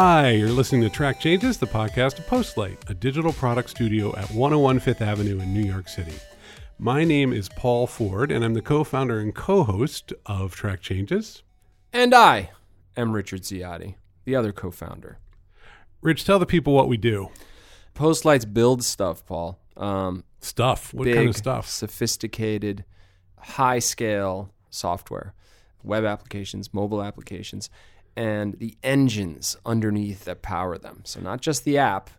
Hi, you're listening to Track Changes, the podcast of Postlight, a digital product studio at 101 Fifth Avenue in New York City. My name is Paul Ford, and I'm the co founder and co host of Track Changes. And I am Richard Ziade, the other co founder. Rich, tell the people what we do. Postlights build stuff, Paul. Um, Stuff. What big, kind of stuff? sophisticated, high scale software, web applications, mobile applications, and the engines underneath that power them. So, not just the app,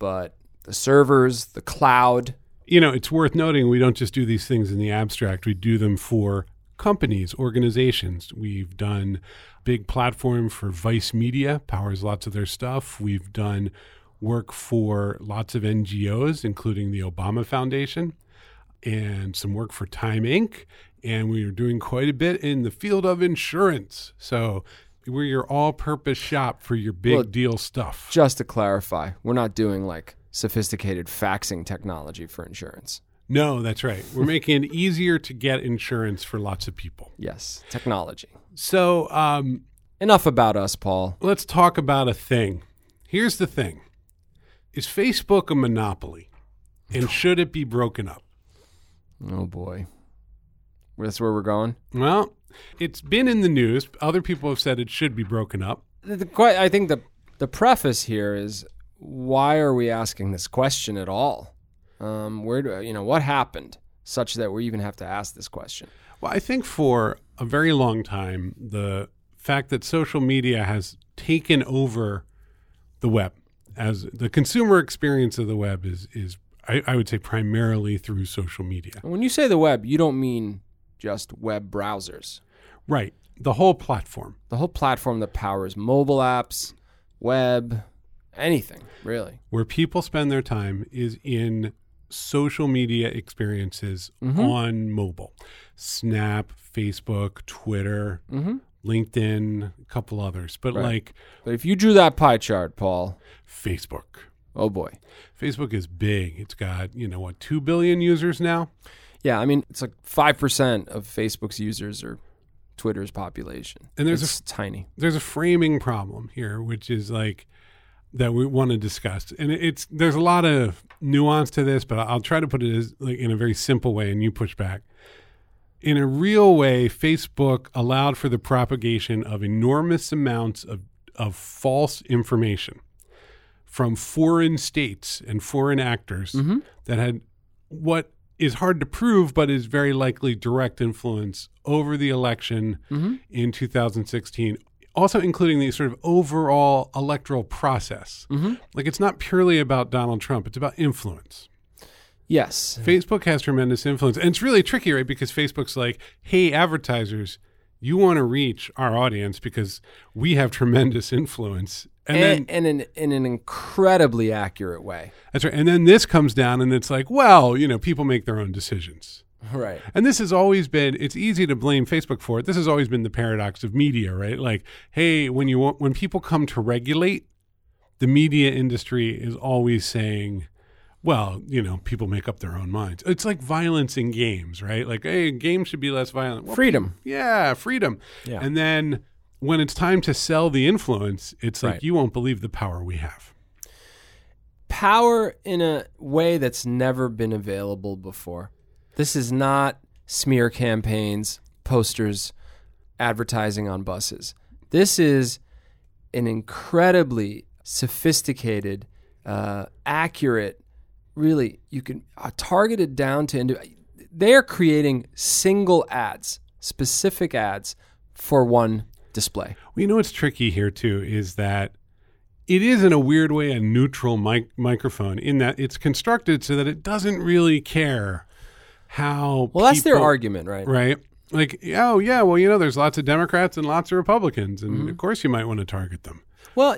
but the servers, the cloud. You know, it's worth noting we don't just do these things in the abstract, we do them for companies, organizations. We've done big platform for Vice Media, powers lots of their stuff. We've done work for lots of NGOs, including the Obama Foundation, and some work for Time Inc. And we are doing quite a bit in the field of insurance. So we're your all purpose shop for your big deal stuff. Just to clarify, we're not doing like sophisticated faxing technology for insurance. No, that's right. We're making it easier to get insurance for lots of people. Yes, technology. So um, Enough about us, Paul. let's talk about a thing. Here's the thing Is Facebook a monopoly? And should it be broken up? Oh boy. That's where we're going. Well, it's been in the news. Other people have said it should be broken up. The, que- I think the the preface here is why are we asking this question at all? Um, where do you know what happened such that we even have to ask this question? Well, I think for a very long time, the fact that social media has taken over the web as the consumer experience of the web is is I, I would say primarily through social media. When you say the web, you don't mean just web browsers. Right. The whole platform. The whole platform that powers mobile apps, web, anything really. where people spend their time is in social media experiences Mhm. on mobile snap facebook twitter Mm-hmm. linkedin a couple others but Right. like But if you drew that pie chart, Paul, facebook oh boy. facebook is big it's got you know what 2 billion users now Yeah, I mean it's like five percent of Facebook's users are Twitter's population, And there's a tiny. there's a framing problem here which is like that we want to discuss and it's there's a lot of nuance to this but i'll try to put it as like in a very simple way and you push back in a real way facebook allowed for the propagation of enormous amounts of, of false information from foreign states and foreign actors Mm-hmm. that had what is hard to prove but is very likely direct influence over the election Mm-hmm. in 2016 also including the sort of overall electoral process Mm-hmm. like it's not purely about donald trump it's about influence Yes, facebook has tremendous influence and it's really tricky right because facebook's like hey advertisers you want to reach our audience because we have tremendous influence and, then and, and in, in an incredibly accurate way. that's right and then this comes down and it's like well you know people make their own decisions Right. And this has always been it's easy to blame Facebook for it. This has always been the paradox of media, right? Like, hey, when you want when people come to regulate, the media industry is always saying, well, you know, people make up their own minds. It's like violence in games, right? Like, hey, games should be less violent. Well, Freedom. yeah, freedom. Yeah. And then when it's time to sell the influence, it's like Right. you won't believe the power we have. Power in a way that's never been available before. This is not smear campaigns, posters, advertising on buses. This is an incredibly sophisticated, uh, accurate, really, you can uh, target it down to. Indi- they're creating single ads, specific ads for one display. Well, you know what's tricky here too is that it is in a weird way a neutral mic- microphone in that it's constructed so that it doesn't really care how. Well, that's their argument, right? right? Like, oh yeah, well you know, there's lots of Democrats and lots of Republicans, and Mm-hmm. of course you might want to target them. Well,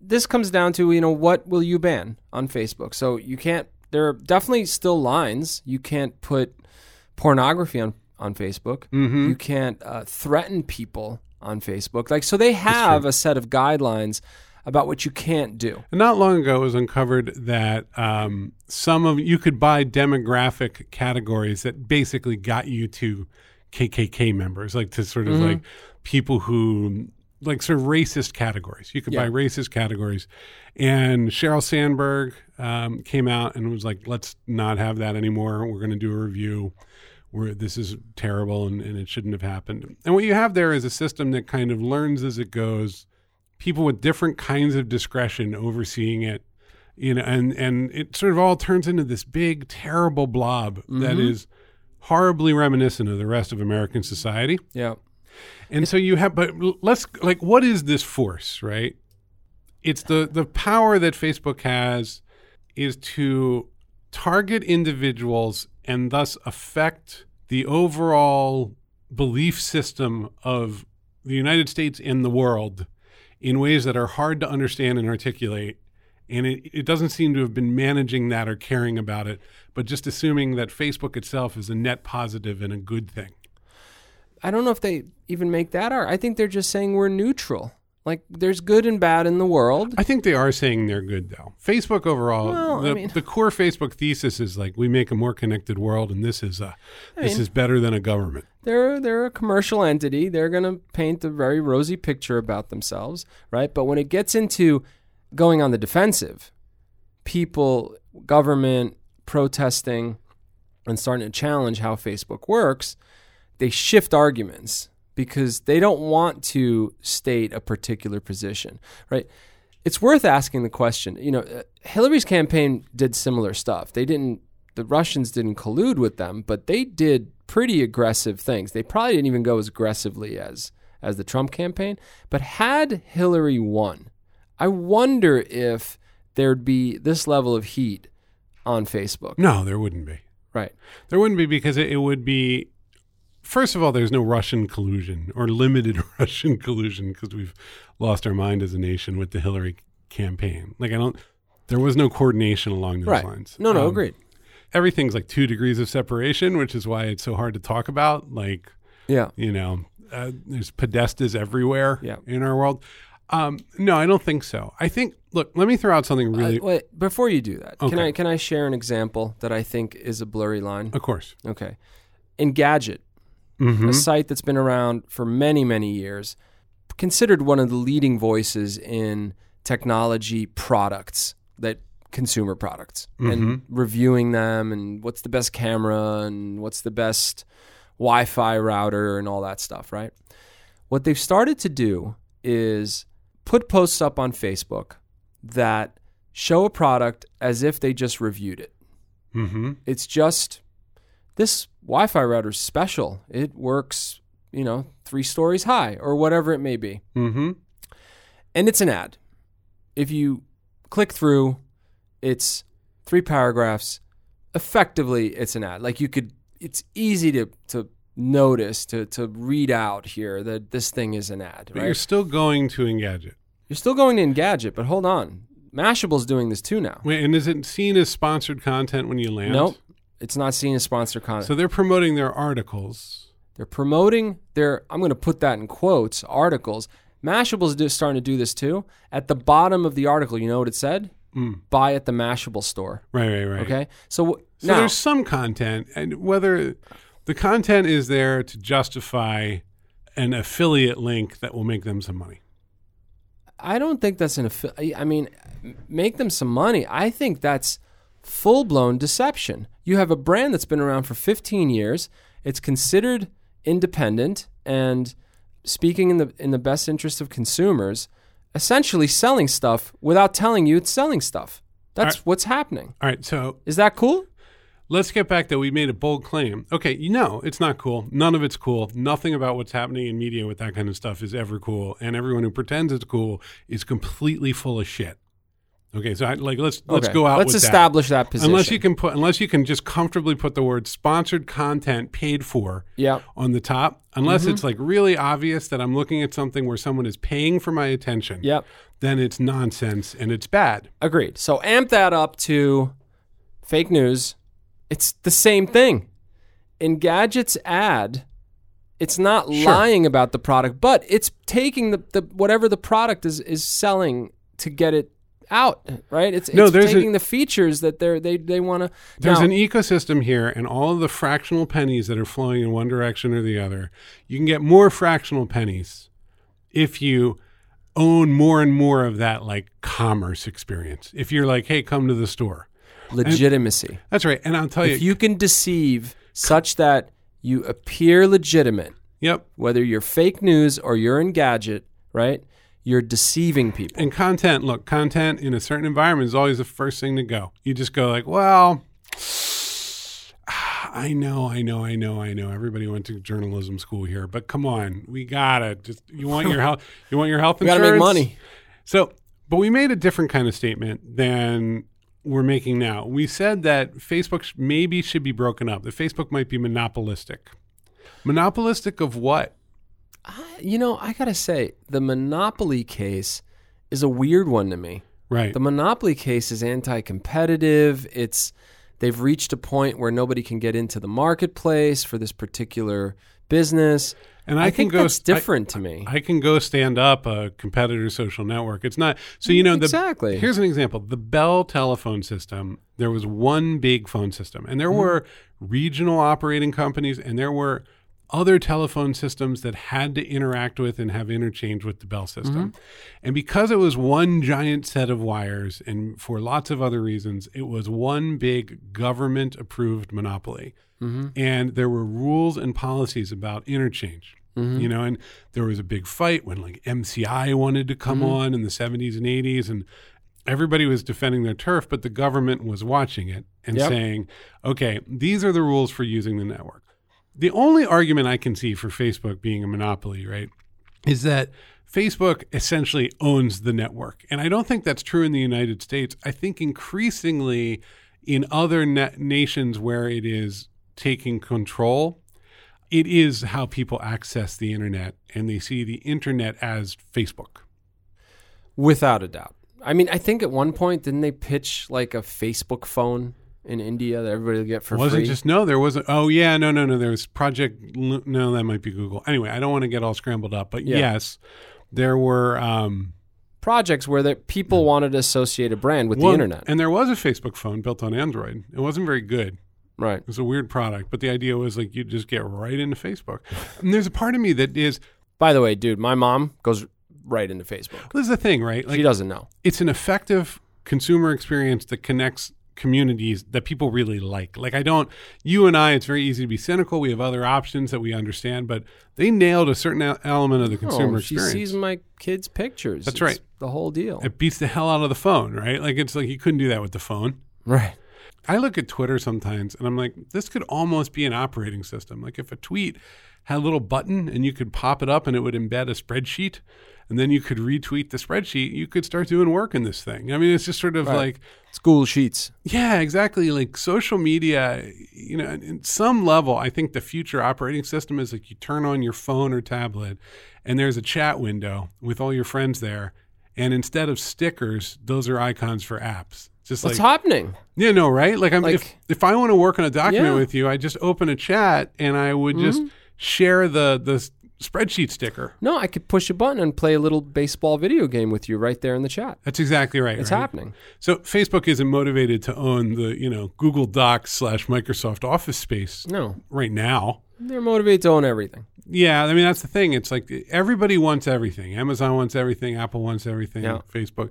this comes down to you know what will you ban on Facebook? So you can't. There are definitely still lines. You can't put pornography on on Facebook. Mm-hmm. You can't uh, threaten people on Facebook. Like so, they have a set of guidelines about what you can't do. And not long ago, it was uncovered that um, some of you could buy demographic categories that basically got you to KKK members, like to sort of Mm-hmm. like people who like sort of racist categories. You could Yeah. buy racist categories. And Sheryl Sandberg um, came out and was like, let's not have that anymore. We're going to do a review where this is terrible and, and it shouldn't have happened. And what you have there is a system that kind of learns as it goes, people with different kinds of discretion overseeing it. You know, and, and it sort of all turns into this big, terrible blob that mm-hmm. is horribly reminiscent of the rest of American society. Yeah. And so you have, but let's like, what is this force, right? It's the the power that Facebook has is to target individuals and thus affect the overall belief system of the United States and the world in ways that are hard to understand and articulate. And it, it doesn't seem to have been managing that or caring about it, but just assuming that Facebook itself is a net positive and a good thing. I don't know if they even make that art. I think they're just saying we're neutral. Like there's good and bad in the world. I think they are saying they're good though. Facebook overall, Well, I the, mean- the core Facebook thesis is like we make a more connected world, and this is a this mean- is better than a government. They're they're a commercial entity. They're going to paint a very rosy picture about themselves, right? But when it gets into going on the defensive, people, government protesting and starting to challenge how Facebook works, they shift arguments because they don't want to state a particular position, right? It's worth asking the question. You know, uh, Hillary's campaign did similar stuff. They didn't the Russians didn't collude with them, but they did pretty aggressive things. They probably didn't even go as aggressively as as the Trump campaign, but had Hillary won, I wonder if there'd be this level of heat on Facebook. No, there wouldn't be. Right. There wouldn't be because it, it would be. First of all, there's no Russian collusion or limited Russian collusion because we've lost our mind as a nation with the Hillary campaign. Like I don't. There was no coordination along those Right. lines. No, no, Um, agreed. Everything's like two degrees of separation, which is why it's so hard to talk about. Like Yeah. you know, uh, there's podestas everywhere Yeah. in our world. Um, no, I don't think so. I think, look, let me throw out something really, Uh, wait, before you do that, can I can I share an example that I think is a blurry line? of course. Okay. Engadget, Mm-hmm. a site that's been around for many, many years, considered one of the leading voices in technology products that consumer products and reviewing them and what's the best camera and what's the best Wi-Fi router and all that stuff, right? What they've started to do is put posts up on Facebook that show a product as if they just reviewed it. Mm-hmm. It's just this Wi-Fi router's special. It works, you know, three stories high or whatever it may be. Mm-hmm. And it's an ad. If you click through, it's three paragraphs. Effectively, it's an ad. Like you could it's easy to to notice to to read out here that this thing is an ad, But right? you're still going to Engadget. You're still going to Engadget, but hold on. Mashable's doing this too now. Wait, and is it seen as sponsored content when you land? Nope. It's not seen as sponsor content. So they're promoting their articles. They're promoting their, I'm going to put that in quotes, articles. Mashable's do, starting to do this too. At the bottom of the article, you know what it said? Mm. Buy at the Mashable store. Right, right, right. Okay. So, So now, there's some content, and whether the content is there to justify an affiliate link that will make them some money. I don't think that's an, affiliate. I mean, make them some money. I think that's full blown deception. You have a brand that's been around for 15 years. It's considered independent and speaking in the in the best interest of consumers, essentially selling stuff without telling you it's selling stuff. That's Alright. what's happening. All right, so Is that cool? let's get back that we made a bold claim. Okay, you know, it's not cool. None of it's cool. Nothing about what's happening in media with that kind of stuff is ever cool, and everyone who pretends it's cool is completely full of shit. Okay, so I, like let's let's Okay. go out Let's with that. establish that, position. Unless you can put, unless you can just comfortably put the word sponsored content paid for Yeah. on the top, unless Mm-hmm. it's like really obvious that I'm looking at something where someone is paying for my attention, Yep. then it's nonsense and it's bad. Agreed. So amp that up to fake news. It's the same thing. Engadget's ad, it's not Sure. lying about the product, but it's taking the, the whatever the product is is selling to get it out, right? It's, No, it's there's a- taking the features that they're they they want to. There's an ecosystem here, and all of the fractional pennies that are flowing in one direction or the other. You can get more fractional pennies if you own more and more of that like commerce experience. If you're like, hey, come to the store. Legitimacy. That's right. And I'll tell you, if you can deceive such that you appear legitimate, yep. whether you're fake news or you're Engadget, right? You're deceiving people. And content, look, content in a certain environment is always the first thing to go. You just go like, well, I know, I know, I know, I know. Everybody went to journalism school here, but come on, we gotta just. You want your health? You want your health We insurance? gotta make money. So, but we made a different kind of statement than we're making now. We said that Facebook sh- maybe should be broken up. That Facebook might be monopolistic. Monopolistic of what? You know, I gotta say, the monopoly case is a weird one to me. Right. The monopoly case is anti-competitive. It's they've reached a point where nobody can get into the marketplace for this particular business. and I, I, can think go that's I- different to me. I can go stand up a competitor social network. It's not so you know the Exactly. Here's an example: the Bell telephone system. There was one big phone system, and there Mm-hmm. were regional operating companies, and there were other telephone systems that had to interact with and have interchange with the Bell system. Mm-hmm. And because it was one giant set of wires, and for lots of other reasons, it was one big government-approved monopoly Mm-hmm. and there were rules and policies about interchange. Mm-hmm. You know, and there was a big fight when like MCI wanted to come Mm-hmm. on in the 70s and 80s and everybody was defending their turf, but the government was watching it and Yep. saying, "Okay, these are the rules for using the network." The only argument I can see for Facebook being a monopoly, right, is that Facebook essentially owns the network. And I don't think that's true in the United States. I think increasingly in other na- nations where it is taking control, it is how people access the internet and they see the internet as Facebook. Without a doubt. I mean, I think at one point didn't they pitch like a Facebook phone in India that everybody would get for wasn't free? just no, there wasn't. Oh yeah, no, no, no. There was Project. Lu- No, that might be Google. Anyway, I don't want to get all scrambled up, but Yeah. yes, there were. Um, projects where the people wanted to associate a brand with well, the internet. and there was a Facebook phone built on Android. It wasn't very good. right. It was a weird product, but the idea was like you just get right into Facebook. And there's a part of me that is. By the way, dude, my mom goes right into Facebook. This is the thing, right? Like she doesn't know. it's an effective consumer experience that connects communities that people really like. Like I don't you and I it's very easy to be cynical. We have other options that we understand, but they nailed a certain element of the consumer oh, she experience. sees my kids' pictures. That's It's right. The whole deal. it beats the hell out of the phone, right? Like it's like you couldn't do that with the phone. right. I look at Twitter sometimes and I'm like, this could almost be an operating system. Like if a tweet had a little button and you could pop it up and it would embed a spreadsheet and then you could retweet the spreadsheet, you could start doing work in this thing. I mean, it's just sort of Right. like Google Sheets. Yeah, exactly. Like social media, you know, in some level, I think the future operating system is like you turn on your phone or tablet and there's a chat window with all your friends there. And instead of stickers, those are icons for apps. Just What's like, happening? yeah, no, right? Like, I'm, if, Like- if I want to work on a document Yeah. with you, I just open a chat and I would just mm-hmm. share the, the spreadsheet sticker. No, I could push a button and play a little baseball video game with you right there in the chat. That's exactly right. It's right? happening. So Facebook isn't motivated to own the, you know, Google Docs slash Microsoft Office space No, right now. they're motivated to own everything. Yeah, I mean that's the thing. It's like everybody wants everything. Amazon wants everything. Apple wants everything. Yeah. Facebook.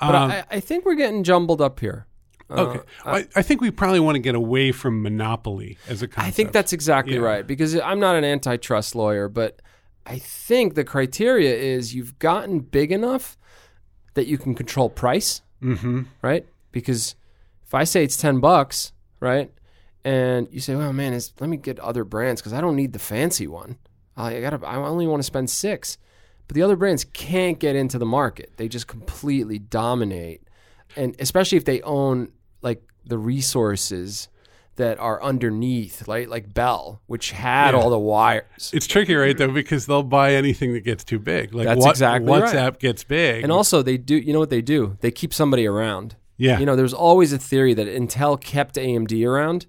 But Um, I, I think we're getting jumbled up here. Uh, okay, I, I think we probably want to get away from monopoly as a concept. I think that's exactly Yeah. right because I'm not an antitrust lawyer, but I think the criteria is you've gotten big enough that you can control price, hmm right? Because if I say it's 10 bucks, right? And you say, well, man, it's, let me get other brands because I don't need the fancy one. I got I only want to spend six. But the other brands can't get into the market. They just completely dominate. And especially if they own like the resources that are underneath, like like Bell, which had Yeah. all the wires. It's tricky, right? Though, because they'll buy anything that gets too big. Like That's what, exactly right. WhatsApp gets big, And also they do you know what they do? They keep somebody around. yeah, You know, there's always a theory that Intel kept AMD around,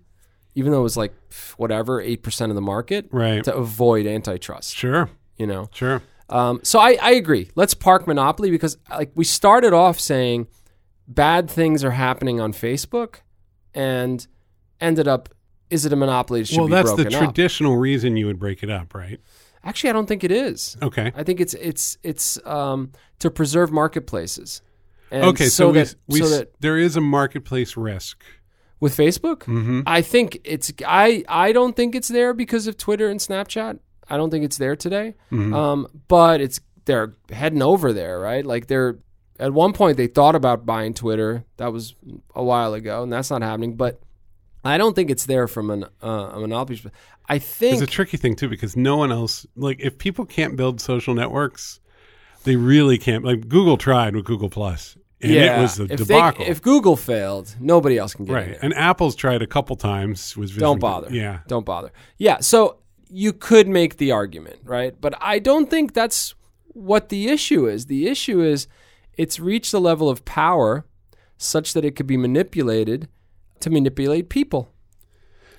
even though it was like whatever, 8% of the market, right, to avoid antitrust, sure, you know? sure. Um, so I, I agree. Let's park monopoly because like we started off saying bad things are happening on Facebook and ended up is it a monopoly that should Well, be that's the broken up? traditional reason you would break it up, right? Actually, I don't think it is. Okay. I think it's it's it's um, to preserve marketplaces. And Okay, so, we, that, we so that there is a marketplace risk. with Facebook, Mm-hmm. I think it's I I don't think it's there because of Twitter and Snapchat. I don't think it's there today. Mm-hmm. Um, but it's they're heading over there, right? Like they're at one point they thought about buying Twitter. That was a while ago, and that's not happening. But I don't think it's there from an uh, a monopoly. perspective. I think It's a tricky thing too because no one else like if people can't build social networks, they really can't. Like Google tried with Google Plus, and yeah, it was a if, they- debacle. if Google failed, nobody else can get right, and Apple's tried a couple times. Was Don't bother. Yeah, Don't bother. Yeah, so you could make the argument, right? But I don't think that's what the issue is. The issue is it's reached a level of power such that it could be manipulated to manipulate people.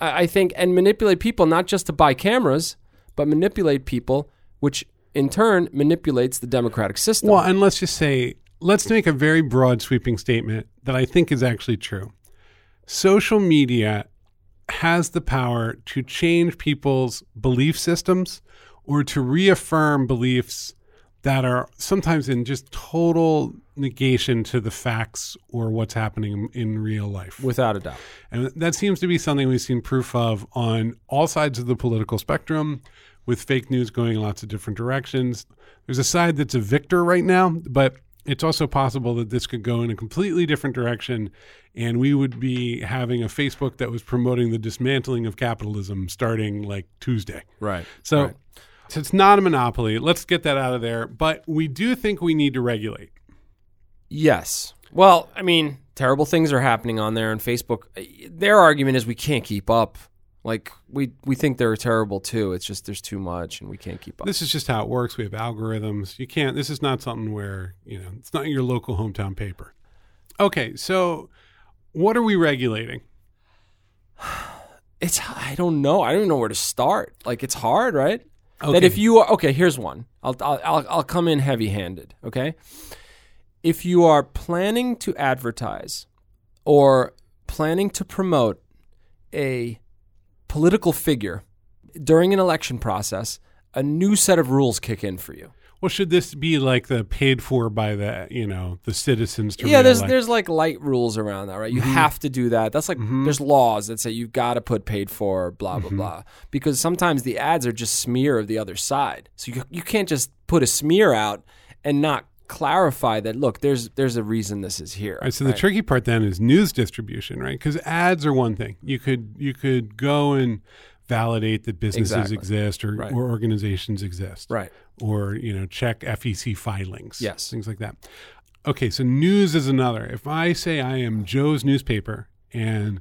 I, think, and manipulate people not just to buy cameras, but manipulate people, which in turn manipulates the democratic system. Well, and let's just say, let's make a very broad, sweeping statement that I think is actually true. Social media has the power to change people's belief systems or to reaffirm beliefs that are sometimes in just total negation to the facts or what's happening in real life. Without a doubt. And that seems to be something we've seen proof of on all sides of the political spectrum, with fake news going in lots of different directions. There's a side that's a victor right now, but it's also possible that this could go in a completely different direction, and we would be having a Facebook that was promoting the dismantling of capitalism starting like Tuesday. Right. So, Right. So it's not a monopoly. Let's get that out of there. But we do think we need to regulate. Yes. Well, I mean, terrible things are happening on there, and Facebook. Their argument is we can't keep up. Like we we think they're terrible too. It's just there's too much, and we can't keep up. This is just how it works. We have algorithms. You can't. This is not something where you know it's not your local hometown paper. Okay, so what are we regulating? It's I don't know. I don't even know where to start. Like it's hard, right? That Okay. if you are okay, here's one. I'll I'll I'll, I'll come in heavy-handed. Okay, if you are planning to advertise or planning to promote a political figure during an election process, a new set of rules kick in for you. Well, should this be like the paid for by the you know the citizens to yeah, there's there's like light rules around that, right? You Mm-hmm. have to do that. That's like there's laws that say you've got to put paid for, blah Mm-hmm. blah blah, because sometimes the ads are just smear of the other side. So you you can't just put a smear out and not clarify that. Look, there's there's a reason this is here. Right, so the tricky part then is news distribution, right? Because ads are one thing. You could you could go and validate that businesses Exactly. exist or, Right. or organizations exist, Right. Or you know check FEC filings, Yes. things like that. Okay, so news is another. If I say I am Joe's newspaper and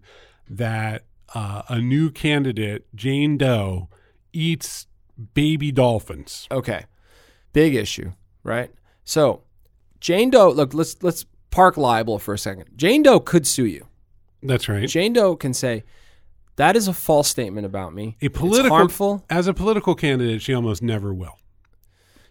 that uh, a new candidate, Jane Doe, eats baby dolphins, Okay, big issue, right? So Jane Doe, look, let's let's park libel for a second. Jane Doe could sue you. that's right. Jane Doe can say that is a false statement about me. A It's political harmful. as a political candidate, she almost never will.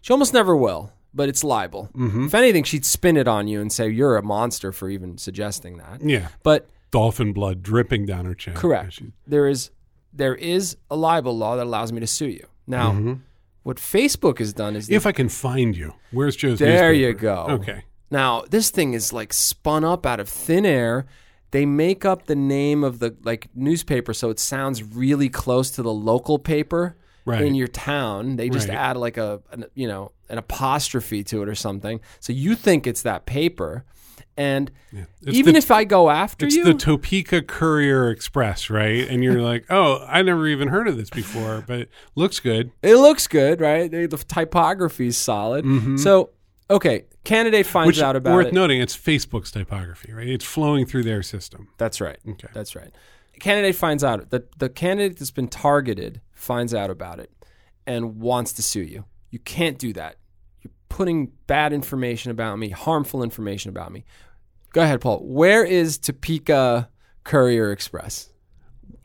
She almost never will, but it's libel. Mm-hmm. If anything, she'd spin it on you and say you're a monster for even suggesting that. Yeah, But dolphin blood dripping down her chin. correct, She- there is there is a libel law that allows me to sue you. Now, what Facebook has done is Mm-hmm. If I can find you, where's Joe's There you go. Okay. Now, this thing is like spun up out of thin air. They make up the name of the like newspaper so it sounds really close to the local paper Right. in your town. They just Right. add like a an, you know an apostrophe to it or something. So you think it's that paper, and It's even the- if I go after It's you, it's the Topeka Courier Express, right? And you're like, oh, I never even heard of this before, but it looks good. it looks good, right? The, the typography is solid. So okay, candidate finds Mm-hmm. Which out about worth it. noting, it's Facebook's typography, right? It's flowing through their system. That's right. Okay. That's right. Candidate finds out the the candidate that's been targeted finds out about it and wants to sue you. You can't do that. You're putting bad information about me, harmful information about me. Go ahead, Paul. Where is Topeka Courier Express?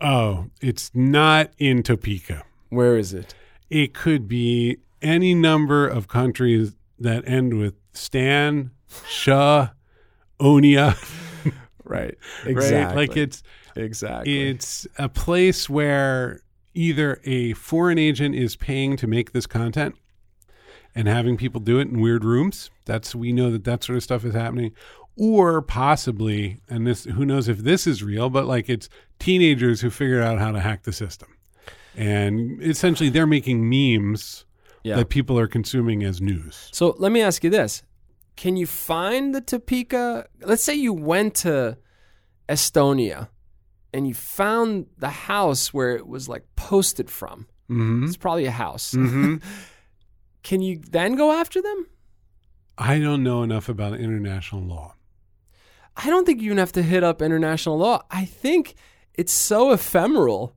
Oh, it's not in Topeka. Where is it? It could be any number of countries that end with Stan, Shah, Onia. Right. Right? Like it's exactly. it's a place where either a foreign agent is paying to make this content and having people do it in weird rooms. That's we know that that sort of stuff is happening, or possibly, and this who knows if this is real, but like it's teenagers who figured out how to hack the system, and essentially they're making memes Yeah. that people are consuming as news. So let me ask you this: Can you find the Topeka? Let's say you went to Estonia and you found the house where it was like posted from. Mm-hmm. It's probably a house. Mm-hmm. Can you then go after them? I don't know enough about international law. I don't think you even have to hit up international law. I think it's so ephemeral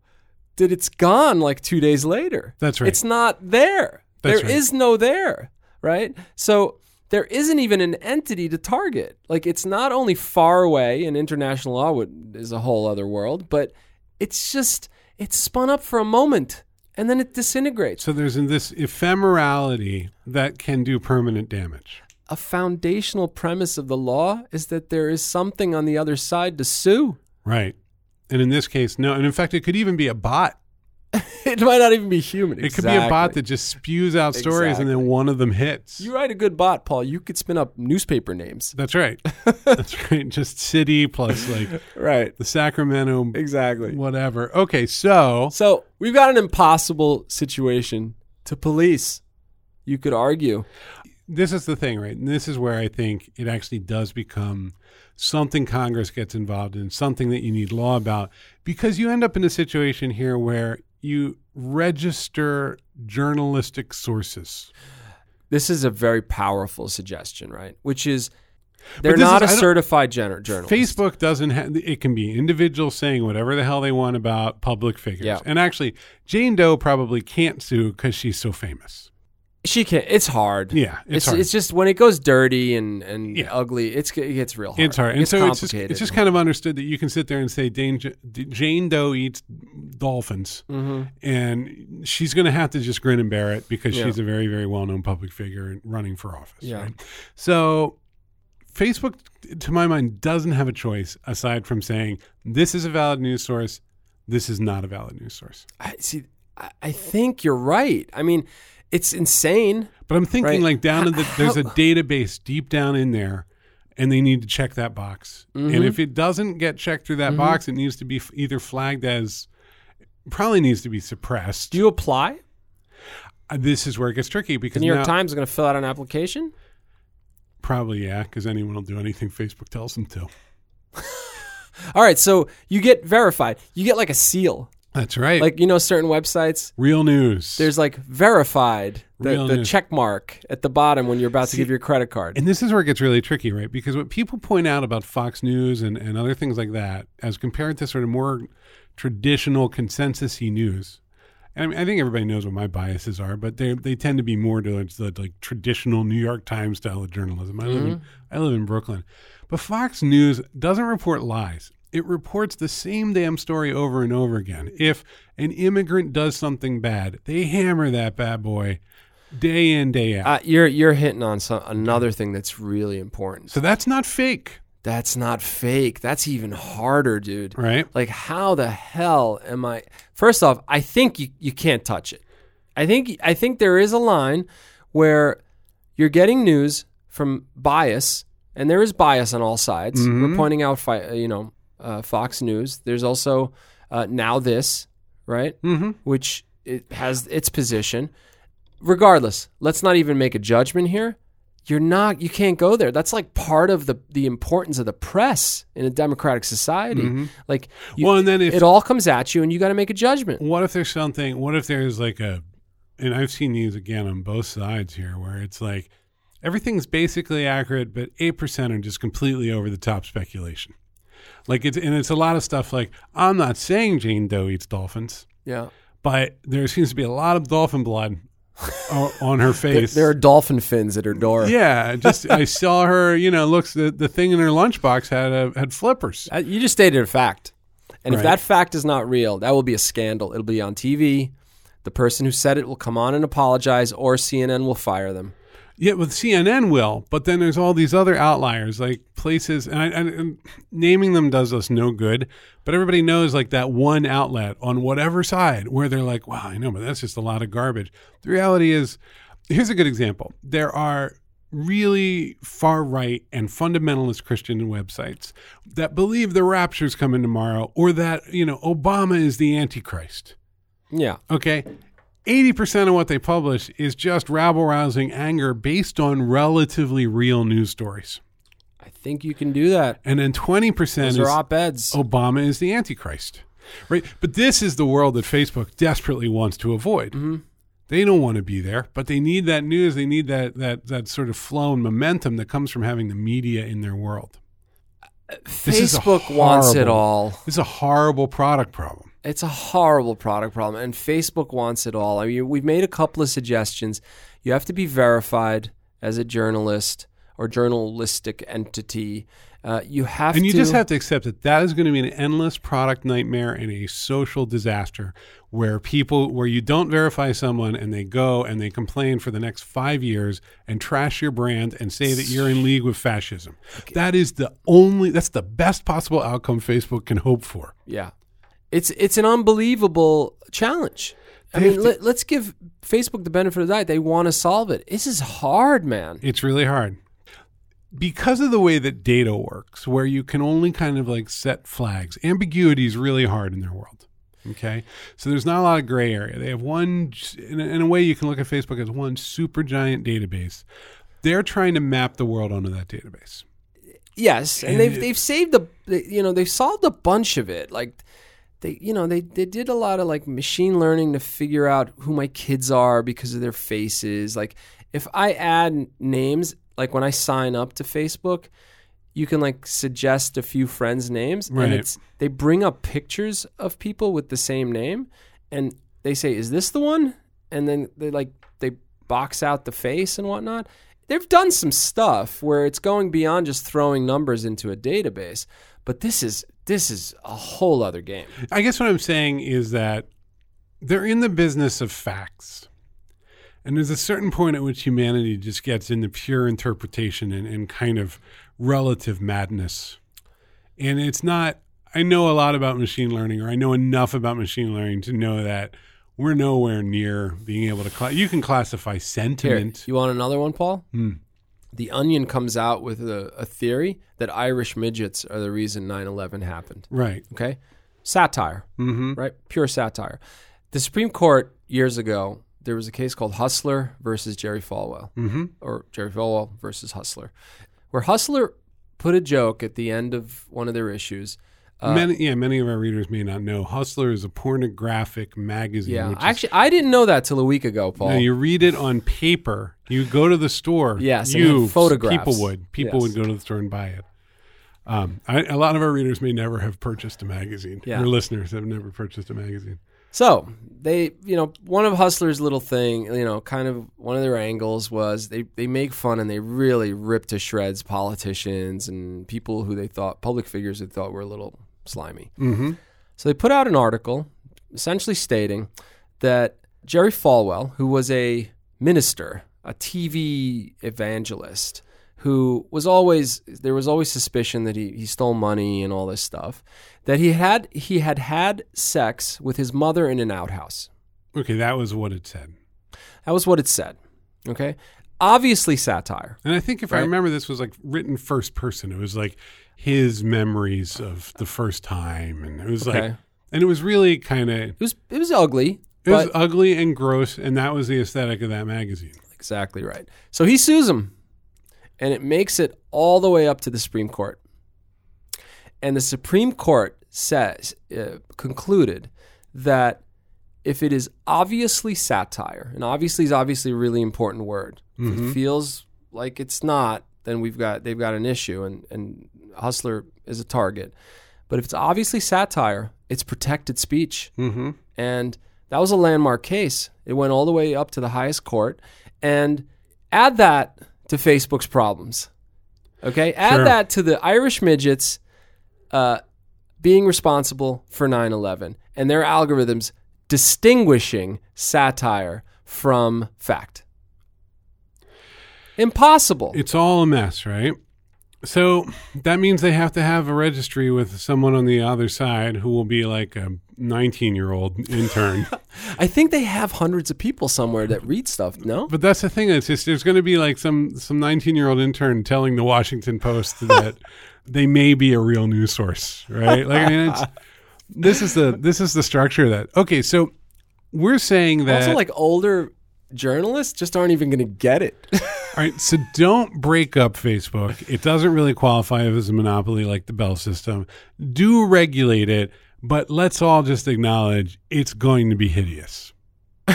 that it's gone like two days later. That's right. It's not there. There That's is no there, right? So there isn't even an entity to target. Like it's not only far away, and international law would, is a whole other world, but it's just it's spun up for a moment and then it disintegrates. So there's this ephemerality that can do permanent damage. A foundational premise of the law is that there is something on the other side to sue. Right. And in this case, no. And in fact, it could even be a bot. It might not even be human. It could be a bot that just spews out stories and then one of them hits. You write a good bot, Paul. You could spin up newspaper names. That's right. That's right. Just city plus like Right. the Sacramento, Exactly. whatever. Okay. So So we've got an impossible situation to police. You could argue. this is the thing, right? And this is where I think it actually does become something Congress gets involved in, something that you need law about, because you end up in a situation here where you register journalistic sources. This is a very powerful suggestion, right? Which is they're not is- a certified gener- journalist. Facebook doesn't have it can be individuals saying whatever the hell they want about public figures. Yeah. And actually, Jane Doe probably can't sue because she's so famous. She can't. It's hard. Yeah, it's It's, hard. it's just when it goes dirty and, and Yeah. ugly, it's it gets real hard. It's hard, and It's so it's just, it's just kind of understood that you can sit there and say Jane, Jane Doe eats dolphins, Mm-hmm. and she's going to have to just grin and bear it because Yeah. she's a very, very well known public figure and running for office. Yeah. right? So Facebook, to my mind, doesn't have a choice aside from saying this is a valid news source, this is not a valid news source. I, see, I, I think you're right. I mean, it's insane. But I'm thinking Right. like down in the there's a database deep down in there, and they need to check that box. Mm-hmm. And if it doesn't get checked through that box, it needs to be f- either flagged as probably needs to be suppressed. Do you apply? Uh, this is where it gets tricky The because New York now- Times is going to fill out an application. probably yeah, because anyone will do anything Facebook tells them to. All right, so you get verified. You get like a seal, That's right. like you know, certain websites. real news. There's like verified, the, Real the news. check mark at the bottom when you're about to give your credit card. And this is where it gets really tricky, right? Because what people point out about Fox News and, and other things like that, as compared to sort of more traditional consensus-y news, and I, mean, I think everybody knows what my biases are, but they they tend to be more towards the like traditional New York Times style of journalism. I live in I live in Brooklyn, but Fox News doesn't report lies. It reports the same damn story over and over again. If an immigrant does something bad, they hammer that bad boy day in day out. Uh, you're you're hitting on some, another thing that's really important. so that's not fake, That's not fake. That's even harder, dude. right? Like, how the hell am I? First off, I think you, you can't touch it. I think I think there is a line where you're getting news from bias, and there is bias on all sides. We're pointing out, fi- uh, you know, uh, Fox News. There's also uh, NowThis, right? Mm-hmm. Which it has its position. Regardless, let's not even make a judgment here. You're not. You can't go there. That's like part of the the importance of the press in a democratic society. Mm-hmm. Like, you, Well, and then if it all comes at you, and you got to make a judgment. what if there's something? What if there's like a, and I've seen these again on both sides here, where it's like everything's basically accurate, but eight percent are just completely over the top speculation. Like it's and it's a lot of stuff like I'm not saying Jane Doe eats dolphins, Yeah, but there seems to be a lot of dolphin blood on her there, face. there are dolphin fins at her door. yeah, just I saw her. You know, looks the the thing in her lunchbox had a, had flippers. Uh, You just stated a fact. And if Right. that fact is not real, that will be a scandal. It'll be on TV. The person who said it will come on and apologize, or CNN will fire them. Yeah, with CNN will, but then there's all these other outliers. Like, places, and, I, and, and naming them does us no good. But everybody knows like that one outlet on whatever side where they're like, "Wow, I know, but that's just a lot of garbage." The reality is, here's a good example. There are really far right and fundamentalist Christian websites that believe the rapture's coming tomorrow, or that you know Obama is the Antichrist. Yeah. Okay. 80% of what they publish is just rabble rousing anger based on relatively real news stories. I think you can do that. And then 20% Those is op eds. Obama is the Antichrist. Right? But this is the world that Facebook desperately wants to avoid. Mm-hmm. They don't want to be there, but they need that news. They need that, that, that sort of flow and momentum that comes from having the media in their world. This is a Facebook wants it all. This is a horrible product problem. It's a horrible product problem, and Facebook wants it all. I mean, we've made a couple of suggestions. You have to be verified as a journalist or journalistic entity. Uh, you have And you to. just have to accept that that is going to be an endless product nightmare and a social disaster where people, where you don't verify someone and they go and they complain for the next five years and trash your brand and say that you're in league with fascism. That is the only, that's the best possible outcome Facebook can hope for. Yeah, it's it's an unbelievable challenge. I mean, to- let, let's give Facebook the benefit of the doubt. They want to solve it. This is hard, man. It's really hard. Because of the way that data works, where you can only kind of like set flags, ambiguity is really hard in their world. Okay. So there's not a lot of gray area. They have one, in a, in a way, you can look at Facebook as one super giant database. They're trying to map the world onto that database. Yes, and And they've it- they've saved a they- you know they've solved a bunch of it. Like they you know they they did a lot of like machine learning to figure out who my kids are because of their faces. Like if I add names, like when I sign up to Facebook, you can like suggest a few friends' names, Right. and it's they bring up pictures of people with the same name, and they say, "Is this the one?" And then they like they box out the face and whatnot. They've done some stuff where it's going beyond just throwing numbers into a database, but this is this is a whole other game. I guess what I'm saying is that they're in the business of facts. And there's a certain point at which humanity just gets into pure interpretation and, and kind of relative madness. And it's not, I know a lot about machine learning, or I know enough about machine learning to know that we're nowhere near being able to, cla you can classify Here, sentiment. you want another one, Paul? Hmm. The Onion comes out with a, a theory that Irish midgets are the reason 9/11 happened. Right. Okay, satire, Mm-hmm. right? Pure satire. The Supreme Court years ago, there was a case called Hustler versus Jerry Falwell. Mm-hmm. or Jerry Falwell versus Hustler, where Hustler put a joke at the end of one of their issues. Uh, many, yeah, many of our readers may not know. Hustler is a pornographic magazine. yeah, which is actually, I didn't know that till a week ago, Paul. No, you read it on paper. You go to the store. Yes, you photographs. People would. People Yes. would go to the store and buy it. Um, I, a lot of our readers may never have purchased a magazine. Yeah. Our listeners have never purchased a magazine. So they, you know, one of Hustler's little thing, you know, kind of one of their angles was they they make fun and they really rip to shreds politicians and people who they thought public figures they thought were a little slimy. Mm-hmm. So they put out an article essentially stating that Jerry Falwell, who was a minister, a TV evangelist, who was always there was always suspicion that he, he stole money and all this stuff, that he had he had had sex with his mother in an outhouse. Okay, that was what it said. That was what it said. Okay? Obviously satire. And I think if I remember, this was like written first person. It was like his memories of the first time, and it was like, and it was really kind of it It was it was ugly, It was ugly and gross, and that was the aesthetic of that magazine. Exactly right. So he sues him, and it makes it all the way up to the Supreme Court. And the Supreme Court says uh, concluded that if it is obviously satire, and obviously is obviously a really important word. If it feels like it's not, then we've got they've got an issue, and and Hustler is a target. But if it's obviously satire, it's protected speech. Mm-hmm. And that was a landmark case. It went all the way up to the highest court. And add that to Facebook's problems. Okay? Add Sure. that to the Irish midgets uh, being responsible for 9 11 and their algorithms distinguishing satire from fact. Impossible. It's all a mess, right? So that means they have to have a registry with someone on the other side who will be like a 19 year old intern. I think they have hundreds of people somewhere that read stuff. No, but that's the thing. It's just there's going to be like some some 19 year old intern telling the Washington Post that they may be a real news source, right? Like I mean, it's, this is the this is the structure of that. Okay, so we're saying that also like older journalists just aren't even going to get it. All right, so don't break up Facebook. It doesn't really qualify as a monopoly like the Bell system. Do regulate it, but let's all just acknowledge it's going to be hideous.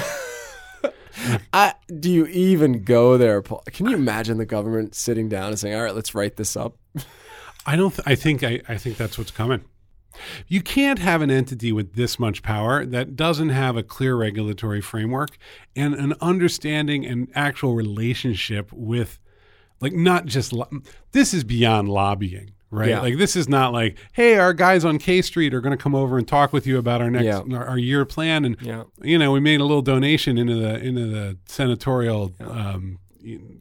I, do you even go there, Paul? Can you imagine the government sitting down and saying, "All right, let's write this up"? I don't. Th- I think. I, I think that's what's coming. You can't have an entity with this much power that doesn't have a clear regulatory framework and an understanding and actual relationship with, like, not just lo- this is beyond lobbying, right? Yeah. Like, this is not like, hey, our guys on K Street are going to come over and talk with you about our next Yeah. our, our year plan, and Yeah. you know, we made a little donation into the into the senatorial um,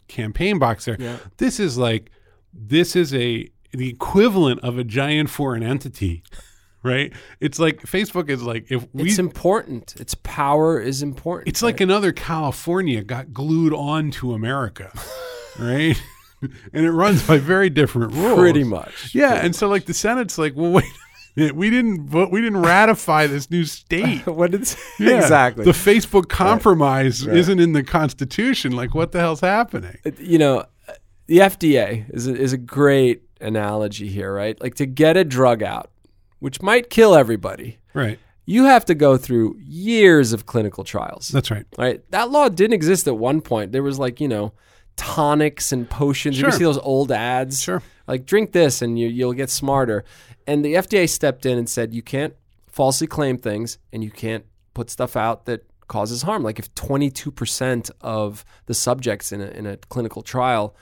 campaign box there. This is like this is a the equivalent of a giant foreign entity, right? It's like Facebook is like if we It's important. Its power is important. it's like another California got glued on to America, right? and it runs by very different rules. pretty much. Yeah, and so like the Senate's like, well, wait. We didn't vote. We didn't ratify this new state. what did Yeah. exactly? The Facebook compromise isn't in the Constitution. Like, what the hell's happening? you know, the FDA is a, is a great analogy here, right? Like to get a drug out, which might kill everybody, Right. you have to go through years of clinical trials. That's right. Right? That law didn't exist at one point. There was like, you know, tonics and potions. You Sure. ever see those old ads? Sure. Like drink this and you you'll get smarter. And the FDA stepped in and said you can't falsely claim things and you can't put stuff out that causes harm. Like if 22% of the subjects in a in a clinical trial,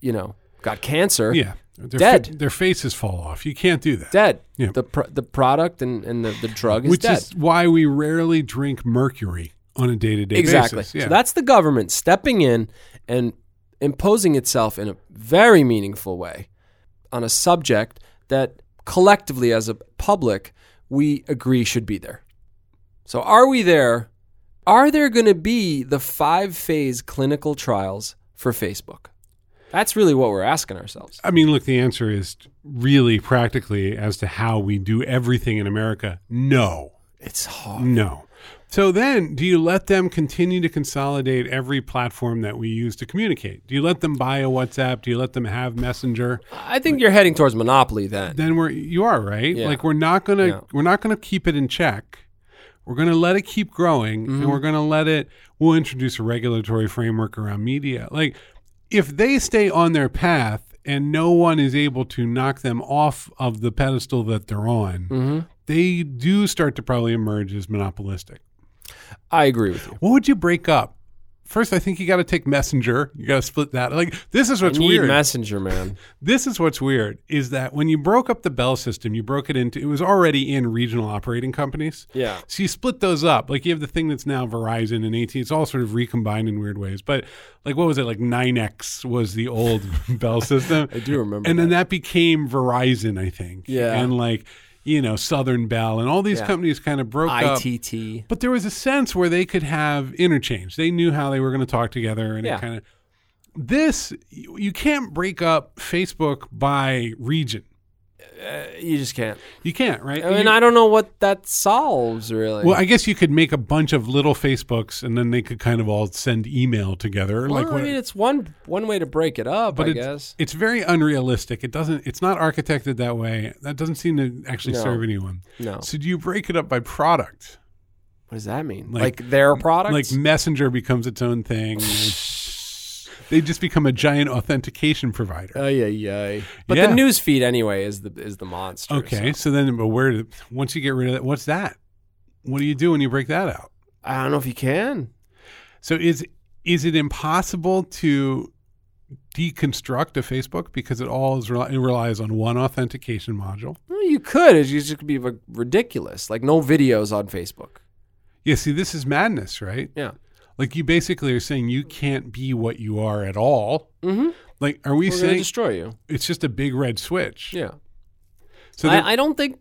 you know, got cancer, Yeah. Their Dead. their faces fall off. You can't do that. dead. Yeah. The pr- the product and, and the, the drug is Which dead. is why we rarely drink mercury on a day to day exactly. basis. Yeah. So that's the government stepping in and imposing itself in a very meaningful way on a subject that collectively, as a public, we agree should be there. So, are we there? Are there going to be the five phase clinical trials for Facebook? That's really what we're asking ourselves. I mean, look, the answer is really practically as to how we do everything in America. No. It's hard. No. So then, do you let them continue to consolidate every platform that we use to communicate? Do you let them buy a WhatsApp? Do you let them have Messenger? I think you're heading towards monopoly then. Then we're you are right. Yeah. Like we're not gonna Yeah. we're not gonna keep it in check. We're gonna let it keep growing, Mm-hmm. and we're gonna let it. We'll introduce a regulatory framework around media. Like if they stay on their path and no one is able to knock them off of the pedestal that they're on, Mm-hmm. they do start to probably emerge as monopolistic. I agree with you. What would you break up? First, I think you got to take Messenger. You got to split that. Like this is what's weird. Messenger, man. this is what's weird is that when you broke up the Bell system, you broke it into it was already in regional operating companies. Yeah. So you split those up. Like you have the thing that's now Verizon and AT. It's all sort of recombined in weird ways. But like what was it? Like NYNEX was the old Bell system. I do remember And then that became Verizon, I think. Yeah. And like you know Southern Bell and all these Yeah. companies kind of broke up. ITT. But there was a sense where they could have interchange. They knew how they were going to talk together, and Yeah. it kind of this you can't break up Facebook by region. Uh, you just can't. You can't, right? I mean, You- I don't know what that solves really. well, I guess you could make a bunch of little Facebooks, and then they could kind of all send email together. Well, like, I mean, it's one one way to break it up. but I it's, guess. it's very unrealistic. It doesn't. It's not architected that way. That doesn't seem to actually No. serve anyone. No. So do you break it up by product? What does that mean? Like- Like, their product? Like Messenger becomes its own thing. they just become a giant authentication provider. Oh yeah, yeah. But Yeah. the news feed anyway is the is the monster. Okay, so- so then, but where? Once you get rid of that, what's that? What do you do when you break that out? I don't know if you can. So is is it impossible to deconstruct a Facebook because it all is it relies on one authentication module? Well, you could. It just could be ridiculous. Like no videos on Facebook. Yeah, see, this is madness, right? Yeah. Like you basically are saying you can't be what you are at all. Mm-hmm. Like, are we We're saying destroy you. it's just a big red switch? Yeah. So I, I don't think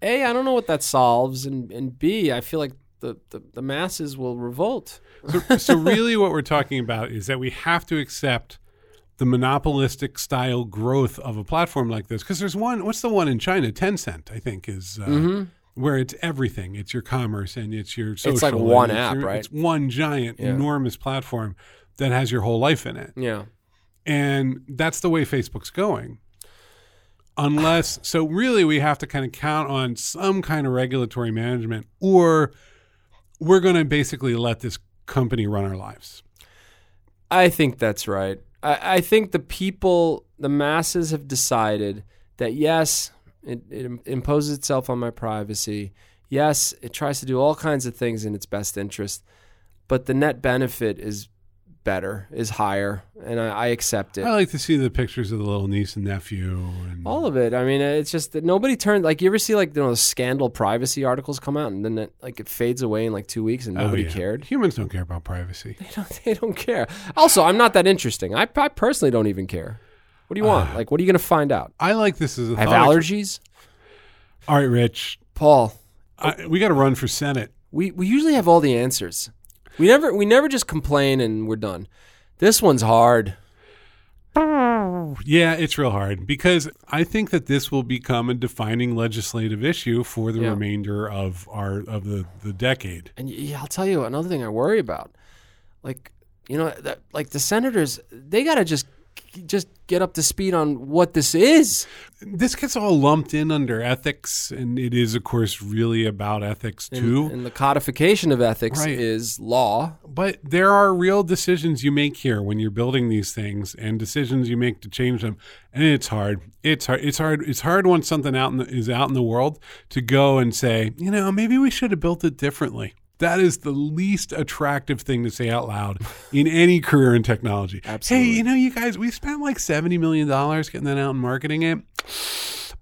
A, I don't know what that solves, and, and B, I feel like the, the, the masses will revolt. so, so really what we're talking about is that we have to accept the monopolistic style growth of a platform like this because there's one what's the one in china tencent i think is uh, where it's everything it's your commerce and it's your social It's like one it's app, your- right? it's one giant Yeah. enormous platform that has your whole life in it Yeah. and that's the way facebook's going unless so really we have to kind of count on some kind of regulatory management or we're going to basically let this company run our lives I think that's right. I, I think the people, the masses have decided that yes, it, it imposes itself on my privacy. Yes, it tries to do all kinds of things in its best interest, but the net benefit is better, is higher, and I, I accept it. I like to see the pictures of the little niece and nephew. And all of it. I mean, it's just that nobody turned. Like, you ever see like you know, those scandal privacy articles come out, and then it, like it fades away in like two weeks, and Oh, nobody yeah. cared. Humans don't care about privacy. They don't, they don't care. Also, I'm not that interesting. I, I personally don't even care. What do you want? Uh, like, what are you going to find out? I like this as a I have allergies. All right, Rich. Paul, I, we got to run for Senate. we, we usually have all the answers. We never we never just complain and we're done. This one's hard. Yeah, it's real hard because I think that this will become a defining legislative issue for the Yeah. remainder of our of the, the decade. And yeah, I'll tell you another thing I worry about. Like, you know, that, like the senators, they got to just just get up to speed on what this is. This gets all lumped in under ethics, and it is, of course, really about ethics too. And the codification of ethics Right. is law. But there are real decisions you make here when you're building these things, and decisions you make to change them. And it's hard. It's hard. It's hard. It's hard once something out in the, is out in the world to go and say, you know, maybe we should have built it differently. That is the least attractive thing to say out loud in any career in technology. Absolutely. Hey, you know, you guys, we spent like seventy million dollars getting that out and marketing it,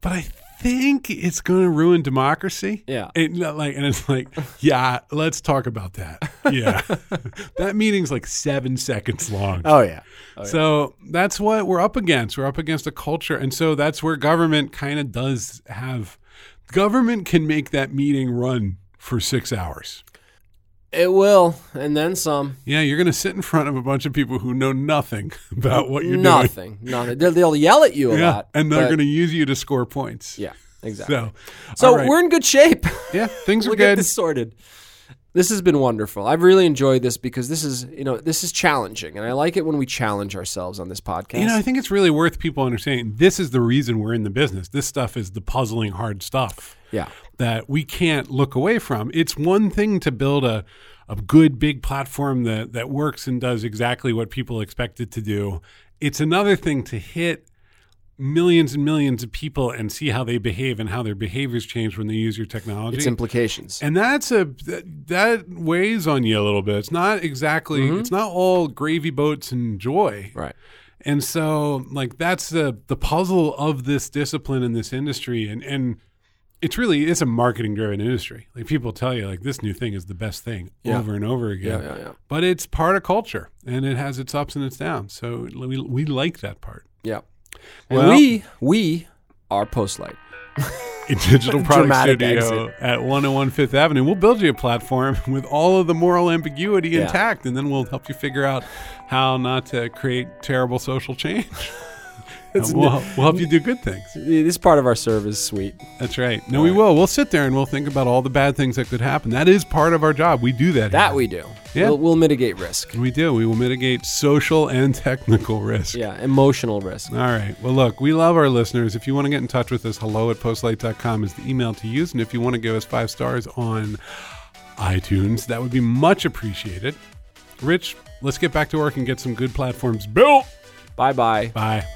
but I think it's going to ruin democracy. Yeah. It, uh, like, and it's like, yeah, let's talk about that. Yeah, that meeting's like seven seconds long. Oh, oh yeah. So that's what we're up against. We're up against a culture, and so that's where government kind of does have. Government can make that meeting run for six hours. It will, and then some. Yeah, you're going to sit in front of a bunch of people who know nothing about what you're doing. Nothing. Nothing. They'll, yell at you a Yeah, lot. and they're going to use you to score points. Yeah, exactly. So, So right. we're in good shape. yeah, things are we'll get good. this sorted. This has been wonderful. I've really enjoyed this because this is, you know, this is challenging, and I like it when we challenge ourselves on this podcast. You know, I think it's really worth people understanding this is the reason we're in the business. This stuff is the puzzling hard stuff yeah, that we can't look away from. It's one thing to build a a good big platform that that works and does exactly what people expect it to do. It's another thing to hit millions and millions of people and see how they behave and how their behaviors change when they use your technology. its implications. And that's a that, that weighs on you a little bit. It's not exactly mm-hmm. it's not all gravy boats and joy. right. And so like that's the the puzzle of this discipline in this industry and and it's really it's a marketing driven industry. Like people tell you like this new thing is the best thing Yeah. over and over again. Yeah, yeah, yeah. But it's part of culture and it has its ups and its downs. So we we like that part. Yeah. And Well- we we are Postlight. a digital product studio exit. at 101 Fifth Avenue. We'll build you a platform with all of the moral ambiguity Yeah. intact, and then we'll help you figure out how not to create terrible social change. We'll, we'll help you do good things. This part of our service suite. That's right. No, we will. We'll sit there and we'll think about all the bad things that could happen. That is part of our job. We do that. That here. we do. Yeah. We'll, we'll mitigate risk. we do. We will mitigate social and technical risk. Yeah, emotional risk. All right. Well, look, we love our listeners. If you want to get in touch with us, hello at postlight.com is the email to use. And if you want to give us five stars on iTunes, that would be much appreciated. Rich, let's get back to work and get some good platforms built. Bye bye. Bye.